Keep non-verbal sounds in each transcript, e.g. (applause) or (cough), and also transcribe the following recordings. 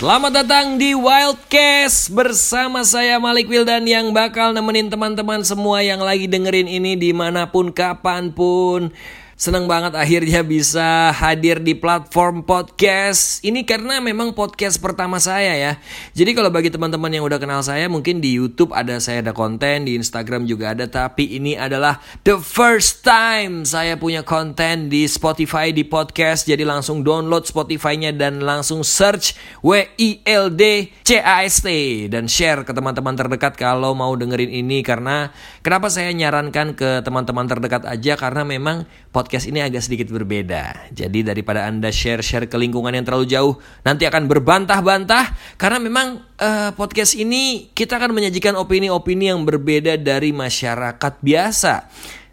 Selamat datang di Wildcast bersama saya Malik Wildan yang bakal nemenin teman-teman semua yang lagi dengerin ini di mana pun kapan pun. Senang banget akhirnya bisa hadir di platform podcast ini karena memang podcast pertama saya ya. Jadi kalau bagi teman-teman yang udah kenal saya mungkin di YouTube ada saya ada konten, di Instagram juga ada tapi ini adalah the first time saya punya konten di Spotify di podcast. Jadi langsung download Spotify-nya dan langsung search W I L D C A S T dan share ke teman-teman terdekat kalau mau dengerin ini karena kenapa saya nyarankan ke teman-teman terdekat aja karena memang podcast ini agak sedikit berbeda. Jadi daripada Anda share-share ke lingkungan yang terlalu jauh, nanti akan berbantah-bantah karena memang uh, podcast ini kita akan menyajikan opini-opini yang berbeda dari masyarakat biasa.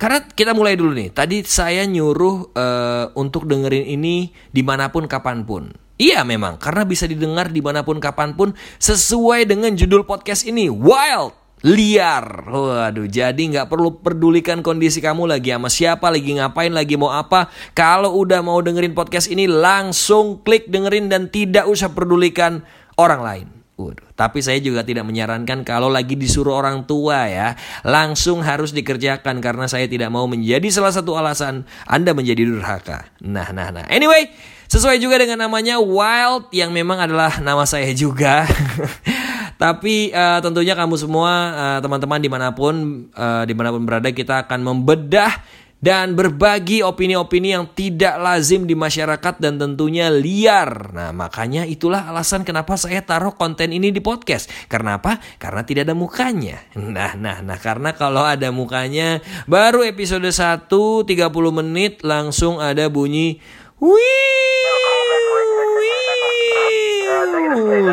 Karena kita mulai dulu nih. Tadi saya nyuruh uh, untuk dengerin ini di mana pun kapan pun. Iya memang, karena bisa didengar di mana pun kapan pun sesuai dengan judul podcast ini, Wild liar. Waduh, jadi nggak perlu pedulikan kondisi kamu lagi sama siapa, lagi ngapain, lagi mau apa. Kalau udah mau dengerin podcast ini, langsung klik dengerin dan tidak usah pedulikan orang lain. Waduh, tapi saya juga tidak menyarankan kalau lagi disuruh orang tua ya, langsung harus dikerjakan karena saya tidak mau menjadi salah satu alasan Anda menjadi durhaka. Nah, nah, nah. Anyway, sesuai juga dengan namanya Wild yang memang adalah nama saya juga. (laughs) Tapi uh, tentunya kamu semua uh, teman-teman di mana pun uh, di mana pun berada kita akan membedah dan berbagi opini-opini yang tidak lazim di masyarakat dan tentunya liar. Nah, makanya itulah alasan kenapa saya taruh konten ini di podcast. Karena apa? Karena tidak ada mukanya. (laughs) Nah, nah, nah, karena kalau ada mukanya baru episode 1 30 menit langsung ada bunyi wih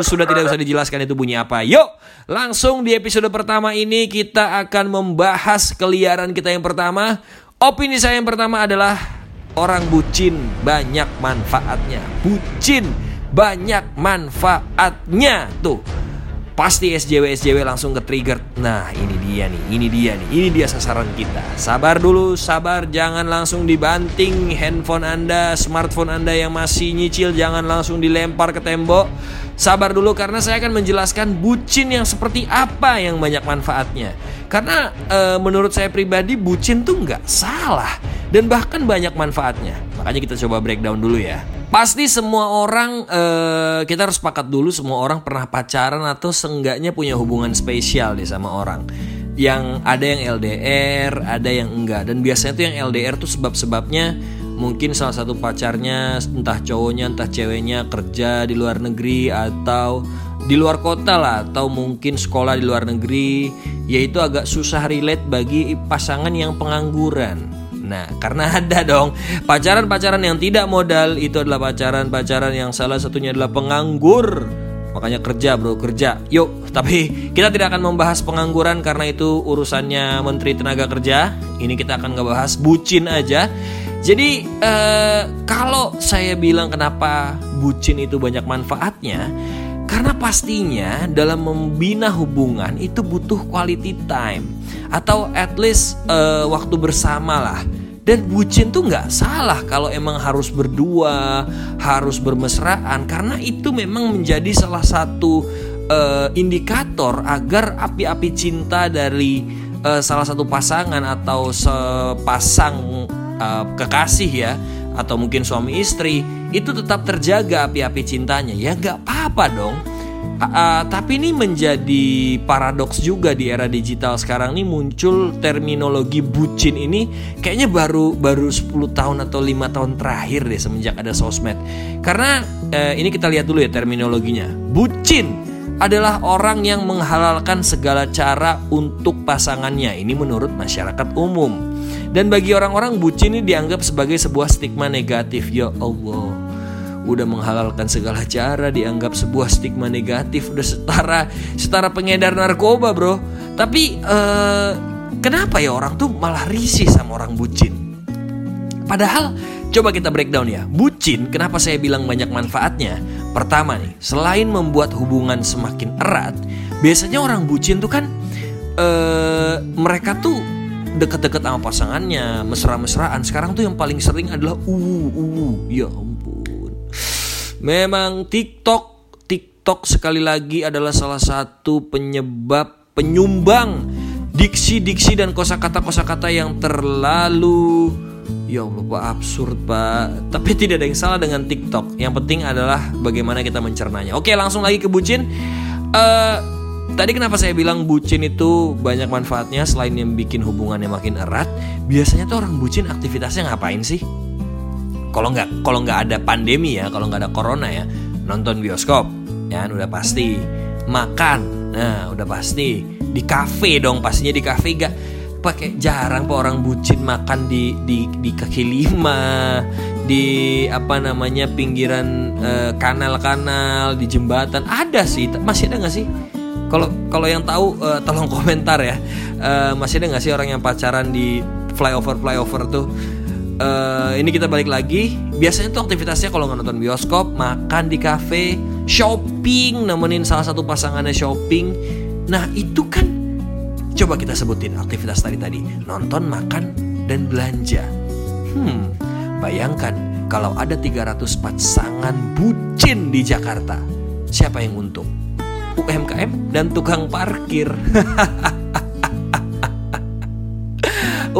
sudah tidak usah dijelaskan itu bunyi apa. Yuk, langsung di episode pertama ini kita akan membahas keliaran kita yang pertama. Opini saya yang pertama adalah orang bucin banyak manfaatnya. Bucin banyak manfaatnya. Tuh, pasti SJW SJW langsung ke trigger. Nah, ini dia nih, ini dia nih, ini dia sasaran kita. Sabar dulu, sabar, jangan langsung dibanting handphone Anda, smartphone Anda yang masih nyicil, jangan langsung dilempar ke tembok. Sabar dulu karena saya akan menjelaskan bucin yang seperti apa yang banyak manfaatnya. Karena e, menurut saya pribadi bucin tuh nggak salah dan bahkan banyak manfaatnya. Makanya kita coba breakdown dulu ya. Pasti semua orang uh, kita harus sepakat dulu semua orang pernah pacaran atau seenggaknya punya hubungan spesial deh sama orang. Yang ada yang LDR, ada yang enggak. Dan biasanya tuh yang LDR tuh sebab-sebabnya mungkin salah satu pacarnya entah cowoknya entah ceweknya kerja di luar negeri atau di luar kota lah atau mungkin sekolah di luar negeri yaitu agak susah relate bagi pasangan yang pengangguran Nah, karena (laughs) ada dong pacaran-pacaran yang tidak modal itu adalah pacaran-pacaran yang salah satunya adalah penganggur. Makanya kerja bro, kerja. Yuk, tapi kita tidak akan membahas pengangguran karena itu urusannya Menteri Tenaga Kerja. Ini kita akan ngebahas bucin aja. Jadi eh, kalau saya bilang kenapa bucin itu banyak manfaatnya, karena pastinya dalam membina hubungan itu butuh quality time atau at least uh, waktu bersama lah. Dan bucin tuh nggak salah kalau emang harus berdua, harus bermesraan. Karena itu memang menjadi salah satu uh, indikator agar api-api cinta dari uh, salah satu pasangan atau sepasang uh, kekasih ya atau mungkin suami istri itu tetap terjaga api-api cintanya. Ya nggak apa-apa dong Uh, tapi ini menjadi paradoks juga di era digital sekarang ini muncul terminologi bucin ini kayaknya baru baru 10 tahun atau lima tahun terakhir deh semenjak ada sosmed. Karena uh, ini kita lihat dulu ya terminologinya. Bucin adalah orang yang menghalalkan segala cara untuk pasangannya. Ini menurut masyarakat umum. Dan bagi orang-orang bucin ini dianggap sebagai sebuah stigma negatif. Ya Allah udah menghalalkan segala cara dianggap sebuah stigma negatif udah setara setara pengedar narkoba bro. Tapi uh, kenapa ya orang tuh malah risih sama orang bucin? Padahal coba kita breakdown ya. Bucin kenapa saya bilang banyak manfaatnya? Pertama nih selain membuat hubungan semakin erat biasanya orang bucin tuh kan uh, mereka tuh deket-deket sama pasangannya mesra-mesraan. Sekarang tuh yang paling sering adalah uh uh ya Memang TikTok TikTok sekali lagi adalah salah satu penyebab penyumbang diksi-diksi dan kosakata-kosakata yang terlalu Ya Allah pak absurd pak. Tapi tidak ada yang salah dengan TikTok. Yang penting adalah bagaimana kita mencernanya. Oke langsung lagi ke bucin. Uh, Tadi kenapa saya bilang bucin itu banyak manfaatnya Selain yang bikin hubungannya makin erat? Biasanya tuh orang bucin aktivitasnya ngapain sih? Kalau nggak kalau nggak ada pandemi ya, kalau nggak ada corona ya, nonton bioskop, ya udah pasti. Makan, nah udah pasti. Di kafe dong, pastinya di kafe gak pakai jarang pak orang bucin makan di di di kaki lima di apa namanya pinggiran kanal kanal-kanal di jembatan. Ada sih masih ada nggak sih? Kalau kalau yang tahu uh, tolong komentar ya. Uh, masih ada nggak sih orang yang pacaran di flyover flyover tuh uh, ini kita balik lagi biasanya tuh aktivitasnya kalau nonton bioskop makan di cafe shopping nemenin salah satu pasangannya shopping nah itu kan Coba kita sebutin aktivitas tadi-tadi. Nonton, makan, dan belanja. Hmm, bayangkan kalau ada 300 pasangan bucin di Jakarta. Siapa yang untung? UMKM dan tukang parkir. (laughs)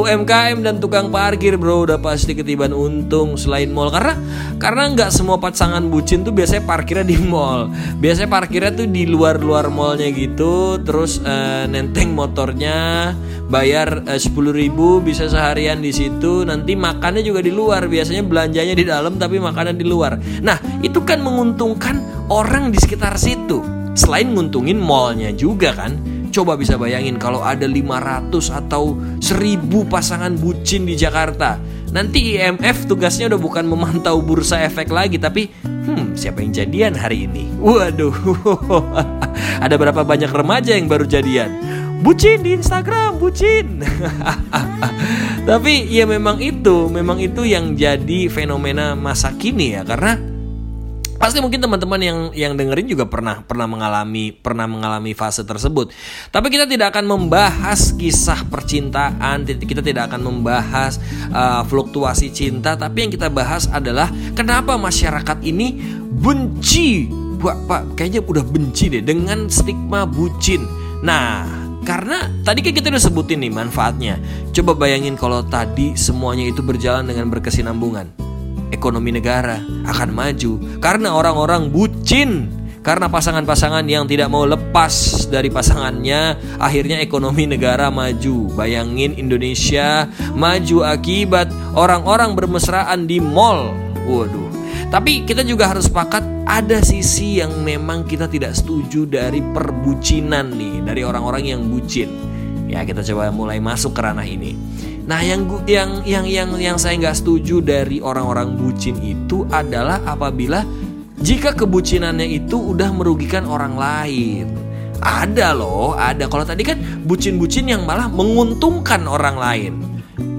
UMKM dan tukang parkir bro. Udah pasti ketiban untung selain mall. Karena karena nggak semua pasangan bucin tuh biasanya parkirnya di mall. Biasanya parkirnya tuh di luar-luar mallnya gitu. Terus uh, nenteng motornya bayar eh, sepuluh ribu bisa seharian di situ. Nanti makannya juga di luar. Biasanya belanjanya di dalam tapi makanan di luar. Nah itu kan menguntungkan orang di sekitar situ. Selain nguntungin mallnya juga kan Coba bisa bayangin kalau ada 500 atau 1000 pasangan bucin di Jakarta. Nanti IMF tugasnya udah bukan memantau bursa efek lagi tapi hmm siapa yang jadian hari ini? Waduh. (laughs) ada berapa banyak remaja yang baru jadian? Bucin di Instagram, bucin. (laughs) tapi ya memang itu, memang itu yang jadi fenomena masa kini ya karena Pasti mungkin teman-teman yang yang dengerin juga pernah pernah mengalami pernah mengalami fase tersebut. Tapi kita tidak akan membahas kisah percintaan, kita tidak akan membahas uh, fluktuasi cinta, tapi yang kita bahas adalah kenapa masyarakat ini benci, Pak, Pak, kayaknya udah benci deh dengan stigma bucin. Nah, karena tadi kan kita udah sebutin nih manfaatnya. Coba bayangin kalau tadi semuanya itu berjalan dengan berkesinambungan ekonomi negara akan maju karena orang-orang bucin. Karena pasangan-pasangan yang tidak mau lepas dari pasangannya akhirnya ekonomi negara maju. Bayangin Indonesia maju akibat orang-orang bermesraan di mall. Waduh. Tapi kita juga harus sepakat ada sisi yang memang kita tidak setuju dari perbucinan nih dari orang-orang yang bucin. Ya kita coba mulai masuk ke ranah ini Nah, yang yang yang yang yang saya nggak setuju dari orang-orang bucin itu adalah apabila jika kebucinannya itu udah merugikan orang lain. Ada loh, ada. Kalau tadi kan bucin-bucin yang malah menguntungkan orang lain.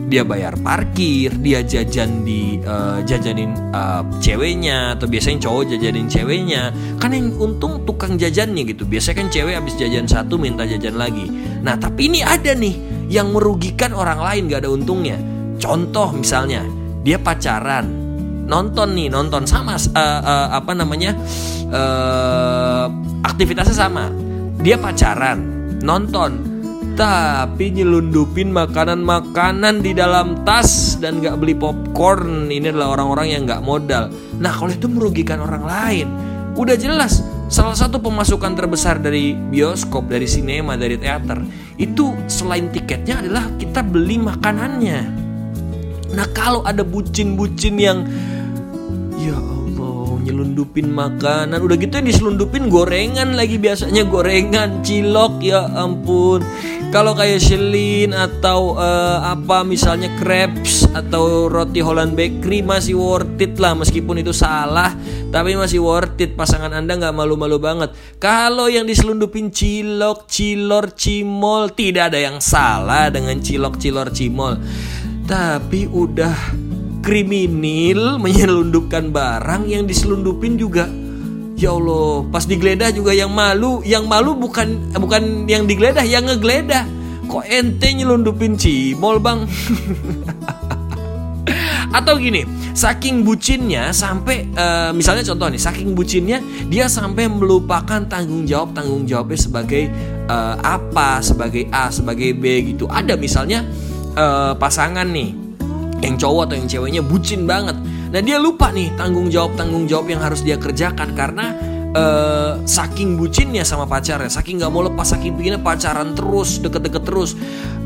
Dia bayar parkir, dia jajan di uh, jajanin uh, ceweknya atau biasanya cowok jajanin ceweknya. Kan yang untung tukang jajannya gitu. Biasanya kan cewek habis jajan satu minta jajan lagi. Nah, tapi ini ada nih yang merugikan orang lain gak ada untungnya. Contoh misalnya dia pacaran, nonton nih nonton sama uh, uh, apa namanya uh, aktivitasnya sama. Dia pacaran, nonton, tapi nyelundupin makanan-makanan di dalam tas dan gak beli popcorn. Ini adalah orang-orang yang gak modal. Nah kalau itu merugikan orang lain, udah jelas Salah satu pemasukan terbesar dari bioskop, dari sinema, dari teater itu selain tiketnya adalah kita beli makanannya. Nah, kalau ada bucin-bucin yang ya nyelundupin makanan, udah gitu yang diselundupin gorengan lagi biasanya. Gorengan, cilok ya ampun. Kalau kayak Shelin atau uh, apa misalnya crepes atau roti Holland Bakery masih worth it lah meskipun itu salah tapi masih worth it. Pasangan anda nggak malu-malu banget. Kalau yang diselundupin cilok cilor cimol tidak ada yang salah dengan cilok cilor cimol. Tapi udah kriminal menyelundupkan barang yang diselundupin juga Ya Allah, pas digeledah juga yang malu, yang malu bukan bukan yang digeledah, yang ngegeledah. Kok ente nyelundupin cimol, Bang? (laughs) Atau gini, saking bucinnya sampai uh, misalnya contoh nih, saking bucinnya dia sampai melupakan tanggung jawab tanggung jawabnya sebagai uh, apa, sebagai A, sebagai B gitu. Ada misalnya uh, pasangan nih, yang cowok atau yang ceweknya bucin banget. Nah dia lupa nih tanggung jawab tanggung jawab yang harus dia kerjakan karena uh, saking bucinnya sama pacarnya, saking nggak mau lepas, saking pinginnya pacaran terus, deket-deket terus,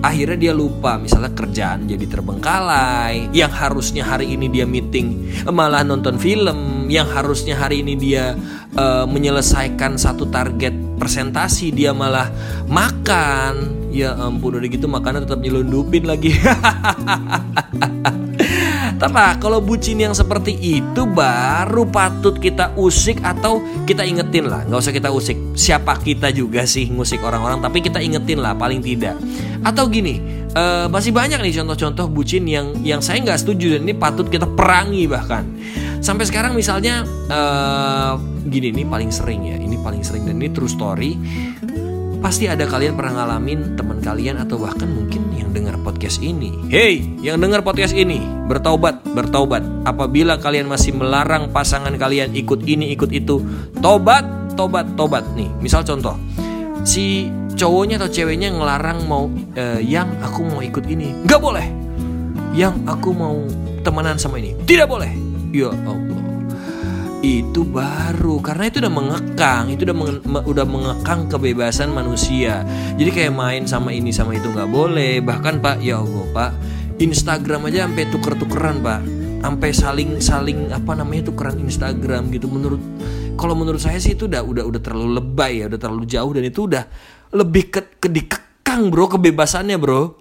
akhirnya dia lupa, misalnya kerjaan jadi terbengkalai, yang harusnya hari ini dia meeting malah nonton film, yang harusnya hari ini dia uh, menyelesaikan satu target presentasi, dia malah makan, ya ampun udah gitu makanan tetap nyelundupin lagi. (laughs) Tapi kalau bucin yang seperti itu baru patut kita usik atau kita ingetin lah. Nggak usah kita usik. Siapa kita juga sih ngusik orang-orang, tapi kita ingetin lah paling tidak. Atau gini, uh, masih banyak nih contoh-contoh bucin yang yang saya nggak setuju dan ini patut kita perangi bahkan. Sampai sekarang misalnya uh, gini ini paling sering ya, ini paling sering dan ini true story Pasti ada kalian pernah ngalamin teman kalian atau bahkan mungkin yang dengar podcast ini. Hey, yang dengar podcast ini, bertobat, bertobat. Apabila kalian masih melarang pasangan kalian ikut ini, ikut itu, tobat, tobat, tobat. Nih, misal contoh, si cowoknya atau ceweknya ngelarang mau uh, yang aku mau ikut ini, nggak boleh. Yang aku mau temenan sama ini, tidak boleh. Ya Allah itu baru karena itu udah mengekang itu udah menge udah mengekang kebebasan manusia. Jadi kayak main sama ini sama itu nggak boleh. Bahkan pak ya allah pak Instagram aja sampai tuker-tukeran pak. Sampai saling saling apa namanya tukeran Instagram gitu. Menurut kalau menurut saya sih itu udah udah udah terlalu lebay ya udah terlalu jauh. Dan itu udah lebih ke, ke dikekang bro kebebasannya bro.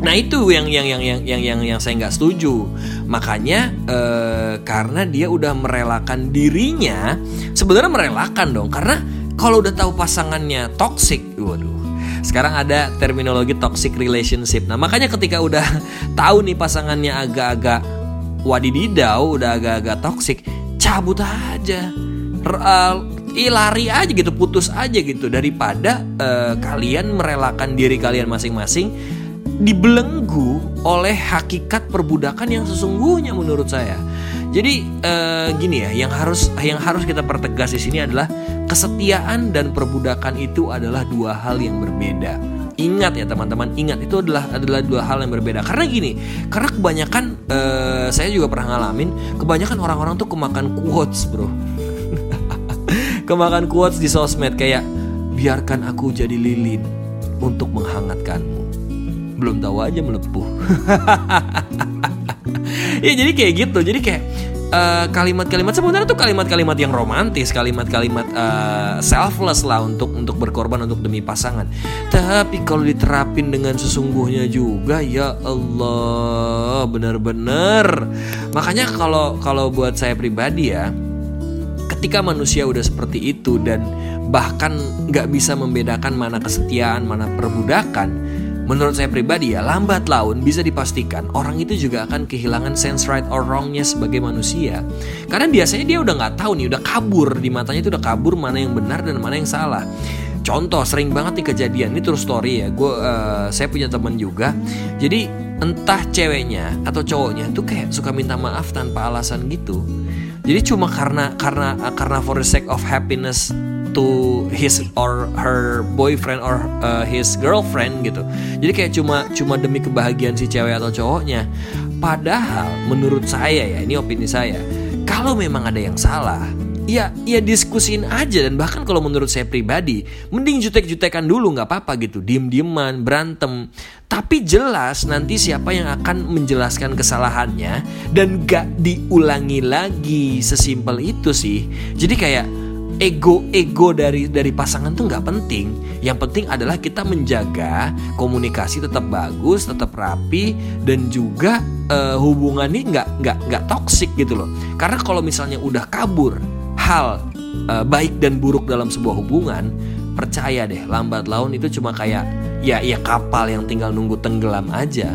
Nah itu yang yang yang yang yang yang, yang saya nggak setuju. Makanya eh, karena dia udah merelakan dirinya, sebenarnya merelakan dong. Karena kalau udah tahu pasangannya toxic, waduh. Sekarang ada terminologi toxic relationship. Nah makanya ketika udah (laughs) tahu nih pasangannya agak-agak wadididau, udah agak-agak toxic, cabut aja. Uh, lari aja gitu, putus aja gitu daripada uh, kalian merelakan diri kalian masing-masing dibelenggu oleh hakikat perbudakan yang sesungguhnya menurut saya. Jadi uh, gini ya, yang harus yang harus kita pertegas di sini adalah kesetiaan dan perbudakan itu adalah dua hal yang berbeda. Ingat ya teman-teman, ingat itu adalah adalah dua hal yang berbeda. Karena gini, karena kebanyakan uh, saya juga pernah ngalamin, kebanyakan orang-orang tuh kemakan quotes, Bro. (laughs) kemakan quotes di sosmed kayak biarkan aku jadi lilin untuk menghangatkanmu belum tahu aja melepuh (laughs) ya jadi kayak gitu jadi kayak kalimat kalimat-kalimat sebenarnya tuh kalimat-kalimat yang romantis, kalimat-kalimat uh, selfless lah untuk untuk berkorban untuk demi pasangan. Tapi kalau diterapin dengan sesungguhnya juga, ya Allah, benar-benar. Makanya kalau kalau buat saya pribadi ya, ketika manusia udah seperti itu dan bahkan nggak bisa membedakan mana kesetiaan, mana perbudakan, Menurut saya pribadi ya, lambat laun bisa dipastikan orang itu juga akan kehilangan sense right or wrongnya sebagai manusia. Karena biasanya dia udah nggak tahu nih, udah kabur di matanya itu udah kabur mana yang benar dan mana yang salah. Contoh sering banget nih kejadian ini terus story ya. Gue uh, saya punya teman juga. Jadi entah ceweknya atau cowoknya tuh kayak suka minta maaf tanpa alasan gitu. Jadi cuma karena karena karena for the sake of happiness to his or her boyfriend or uh, his girlfriend gitu. Jadi kayak cuma cuma demi kebahagiaan si cewek atau cowoknya. Padahal menurut saya ya, ini opini saya, kalau memang ada yang salah, ya ya diskusin aja. Dan bahkan kalau menurut saya pribadi mending jutek-jutekan dulu nggak apa-apa gitu. Diem-dieman berantem. Tapi jelas nanti siapa yang akan menjelaskan kesalahannya dan gak diulangi lagi. Sesimpel itu sih. Jadi kayak ego-ego dari dari pasangan tuh nggak penting. Yang penting adalah kita menjaga komunikasi tetap bagus, tetap rapi dan juga uh, hubungan ini nggak nggak nggak toksik gitu loh. Karena kalau misalnya udah kabur hal uh, baik dan buruk dalam sebuah hubungan, percaya deh lambat laun itu cuma kayak ya ya kapal yang tinggal nunggu tenggelam aja.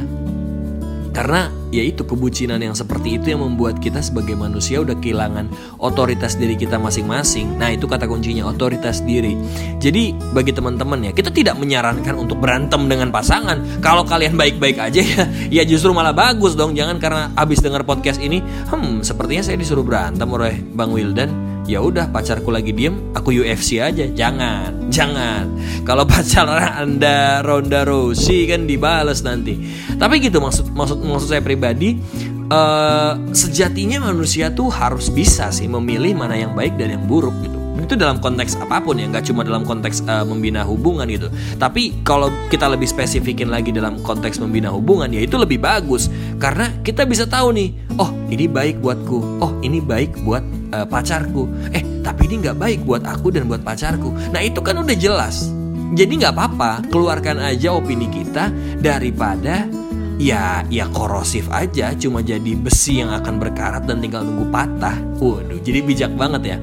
Karena ya itu kebucinan yang seperti itu yang membuat kita sebagai manusia udah kehilangan otoritas diri kita masing-masing. Nah itu kata kuncinya otoritas diri. Jadi bagi teman-teman ya kita tidak menyarankan untuk berantem dengan pasangan. Kalau kalian baik-baik aja ya, (laughs) ya justru malah bagus dong. Jangan karena abis dengar podcast ini, hmm sepertinya saya disuruh berantem oleh Bang Wildan ya udah pacarku lagi diem aku UFC aja. Jangan jangan. Kalau (laughs) pacar anda Ronda Rousey kan dibales nanti. Tapi gitu maksud maksud maksud saya pribadi uh, sejatinya manusia tuh harus bisa sih memilih mana yang baik dan yang buruk gitu itu dalam konteks apa pun ya nggak cuma dalam konteks uh, membina hubungan gitu. Tapi kalau kita lebih spesifikin lagi dalam konteks membina hubungan ya itu lebih bagus. Karena kita bisa tahu nih oh ini baik buatku. Oh ini baik buat uh, pacarku. Eh tapi ini nggak baik buat aku dan buat pacarku. Nah itu kan udah jelas. Jadi nggak apa-apa keluarkan aja opini kita daripada ya ya korosif aja cuma jadi besi yang akan berkarat dan tinggal nunggu patah. Waduh jadi bijak banget ya.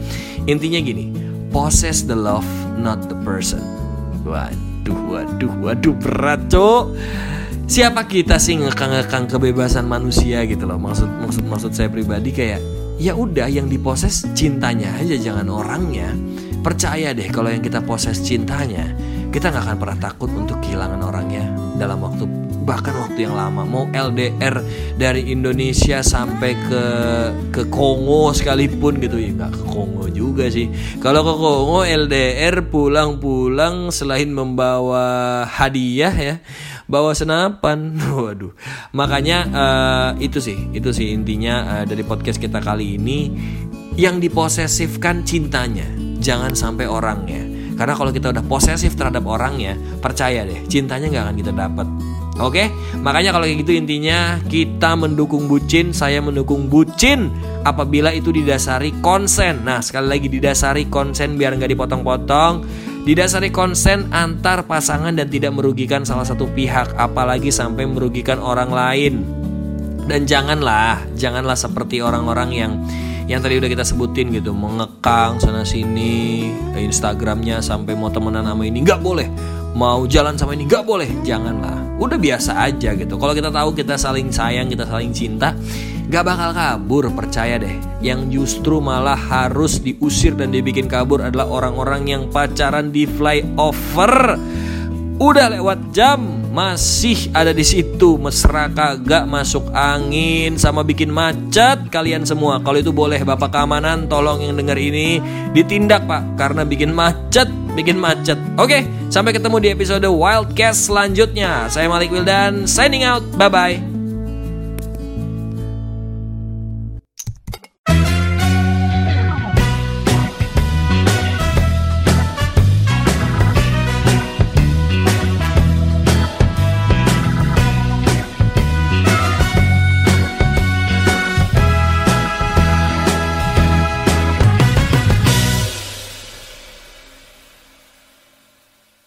Intinya gini possess the love not the person. Waduh waduh waduh berat cok siapa kita sih ngekang-ngekang kebebasan manusia gitu loh? Maksud maksud maksud saya pribadi kayak ya udah yang diposes cintanya aja jangan orangnya. Percaya deh kalau yang kita poses cintanya kita nggak akan pernah takut untuk kehilangan orangnya dalam waktu bahkan waktu yang lama. Mau LDR dari Indonesia sampai ke ke Kongo sekalipun gitu. Ya nggak ke Kongo juga sih. Kalau ke Kongo LDR pulang-pulang selain membawa hadiah ya bawa senapan. (laughs) Waduh. Makanya uh, itu sih itu sih intinya uh, dari podcast kita kali ini. Yang diposesifkan cintanya jangan sampai orangnya. Karena kalau kita udah posesif terhadap orangnya percaya deh cintanya nggak akan kita dapat Oke, makanya kalau gitu intinya kita mendukung bucin, saya mendukung bucin apabila itu didasari konsen. Nah, sekali lagi didasari konsen biar nggak dipotong-potong. Didasari konsen antar pasangan dan tidak merugikan salah satu pihak apalagi sampai merugikan orang lain. Dan janganlah janganlah seperti orang-orang yang yang tadi udah kita sebutin gitu mengekang sana sini Instagramnya sampai mau temenan sama ini nggak boleh. Mau jalan sama ini nggak boleh. Janganlah udah biasa aja gitu. Kalau kita tahu kita saling sayang kita saling cinta Gak bakal kabur percaya deh. Yang justru malah harus diusir dan dibikin kabur adalah orang-orang yang pacaran di flyover. Udah lewat jam masih ada di situ. Mesra kagak masuk angin sama bikin macet kalian semua. Kalau itu boleh bapak keamanan tolong yang denger ini ditindak pak. Karena bikin macet bikin macet. Oke sampai ketemu di episode Wildcast selanjutnya. Saya Malik Wildan signing out. Bye bye